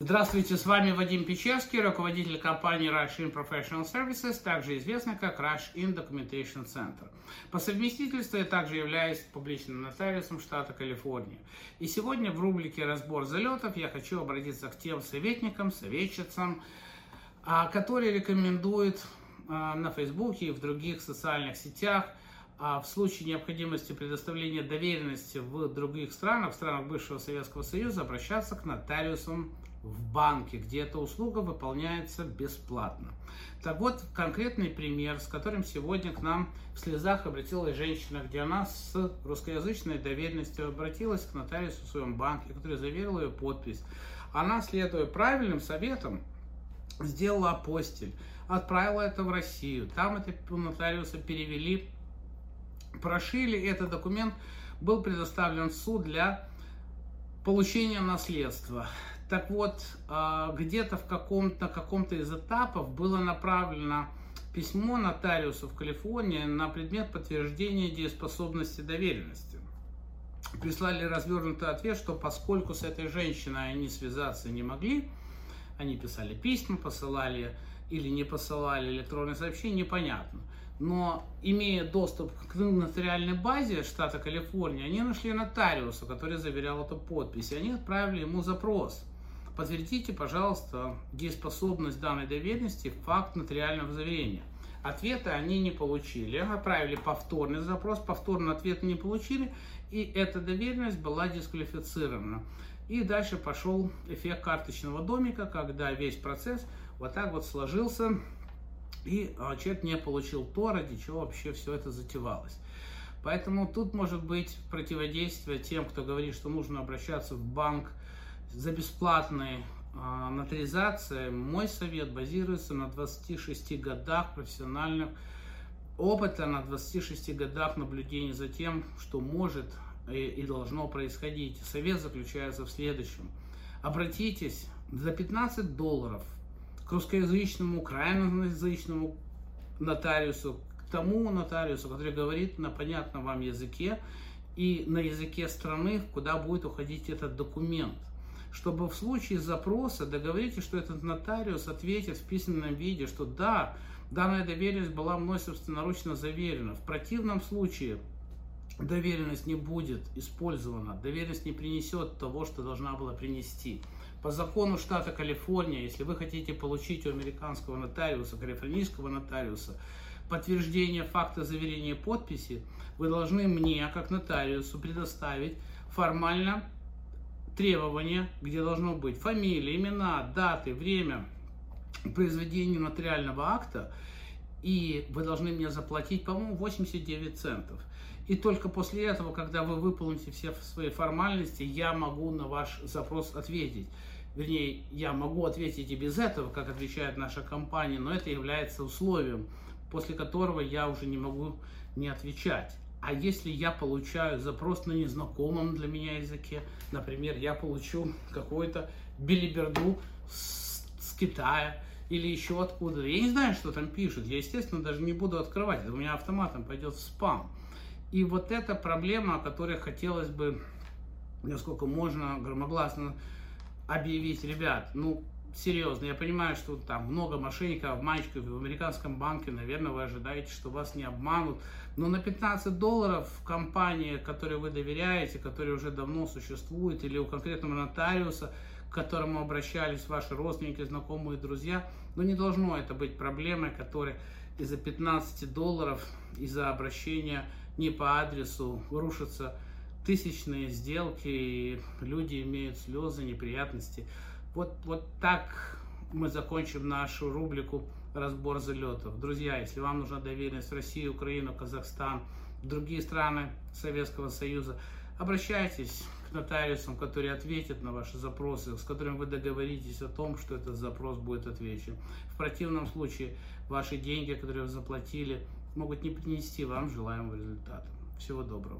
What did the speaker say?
Здравствуйте, с вами Вадим Печевский, руководитель компании Rush In Professional Services, также известный как Rush In Documentation Center. По совместительству я также являюсь публичным нотариусом штата Калифорния. И сегодня в рубрике «Разбор залетов» я хочу обратиться к тем советникам, советчицам, а, которые рекомендуют а, на Фейсбуке и в других социальных сетях а в случае необходимости предоставления доверенности в других странах, в странах бывшего Советского Союза, обращаться к нотариусам в банке, где эта услуга выполняется бесплатно. Так вот, конкретный пример, с которым сегодня к нам в слезах обратилась женщина, где она с русскоязычной доверенностью обратилась к нотариусу в своем банке, который заверил ее подпись. Она, следуя правильным советам, сделала апостиль, отправила это в Россию. Там это у нотариуса перевели, прошили. Этот документ был предоставлен в суд для получения наследства. Так вот, а, где-то в каком-то, на каком-то из этапов было направлено письмо нотариусу в Калифорнии на предмет подтверждения дееспособности доверенности. Прислали развернутый ответ, что поскольку с этой женщиной они связаться не могли, они писали письма, посылали или не посылали электронные сообщения, непонятно. Но имея доступ к нотариальной базе штата Калифорния, они нашли нотариуса, который заверял эту подпись, и они отправили ему запрос – Подтвердите, пожалуйста, дееспособность данной доверенности факт нотариального заверения. Ответа они не получили. Отправили повторный запрос, повторный ответ не получили, и эта доверенность была дисквалифицирована. И дальше пошел эффект карточного домика, когда весь процесс вот так вот сложился, и а, человек не получил то, ради чего вообще все это затевалось. Поэтому тут может быть противодействие тем, кто говорит, что нужно обращаться в банк за бесплатной э, нотаризации мой совет базируется на 26 годах профессиональных опыта, на 26 годах наблюдения за тем, что может и должно происходить. Совет заключается в следующем. Обратитесь за 15 долларов к русскоязычному, украиноязычному нотариусу, к тому нотариусу, который говорит на понятном вам языке и на языке страны, куда будет уходить этот документ чтобы в случае запроса договоритесь, что этот нотариус ответит в письменном виде, что да, данная доверенность была мной собственноручно заверена. В противном случае доверенность не будет использована, доверенность не принесет того, что должна была принести. По закону штата Калифорния, если вы хотите получить у американского нотариуса, калифорнийского нотариуса, подтверждение факта заверения подписи, вы должны мне, как нотариусу, предоставить формально требования, где должно быть фамилия, имена, даты, время произведения нотариального акта, и вы должны мне заплатить, по-моему, 89 центов. И только после этого, когда вы выполните все свои формальности, я могу на ваш запрос ответить. Вернее, я могу ответить и без этого, как отвечает наша компания, но это является условием, после которого я уже не могу не отвечать. А если я получаю запрос на незнакомом для меня языке, например, я получу какую-то билиберду с, с Китая или еще откуда, я не знаю, что там пишут, я, естественно, даже не буду открывать, это у меня автоматом пойдет в спам. И вот эта проблема, о которой хотелось бы, насколько можно громогласно объявить, ребят, ну, серьезно, я понимаю, что там много мошенников, обманщиков в американском банке, наверное, вы ожидаете, что вас не обманут, но на 15 долларов компания, которой вы доверяете, которая уже давно существует, или у конкретного нотариуса, к которому обращались ваши родственники, знакомые, друзья, ну не должно это быть проблемой, которая из-за 15 долларов, из-за обращения не по адресу рушатся тысячные сделки, и люди имеют слезы, неприятности. Вот, вот так мы закончим нашу рубрику «Разбор залетов». Друзья, если вам нужна доверенность в Россию, Украину, Казахстан, другие страны Советского Союза, обращайтесь к нотариусам, которые ответят на ваши запросы, с которыми вы договоритесь о том, что этот запрос будет отвечен. В противном случае ваши деньги, которые вы заплатили, могут не принести вам желаемого результата. Всего доброго.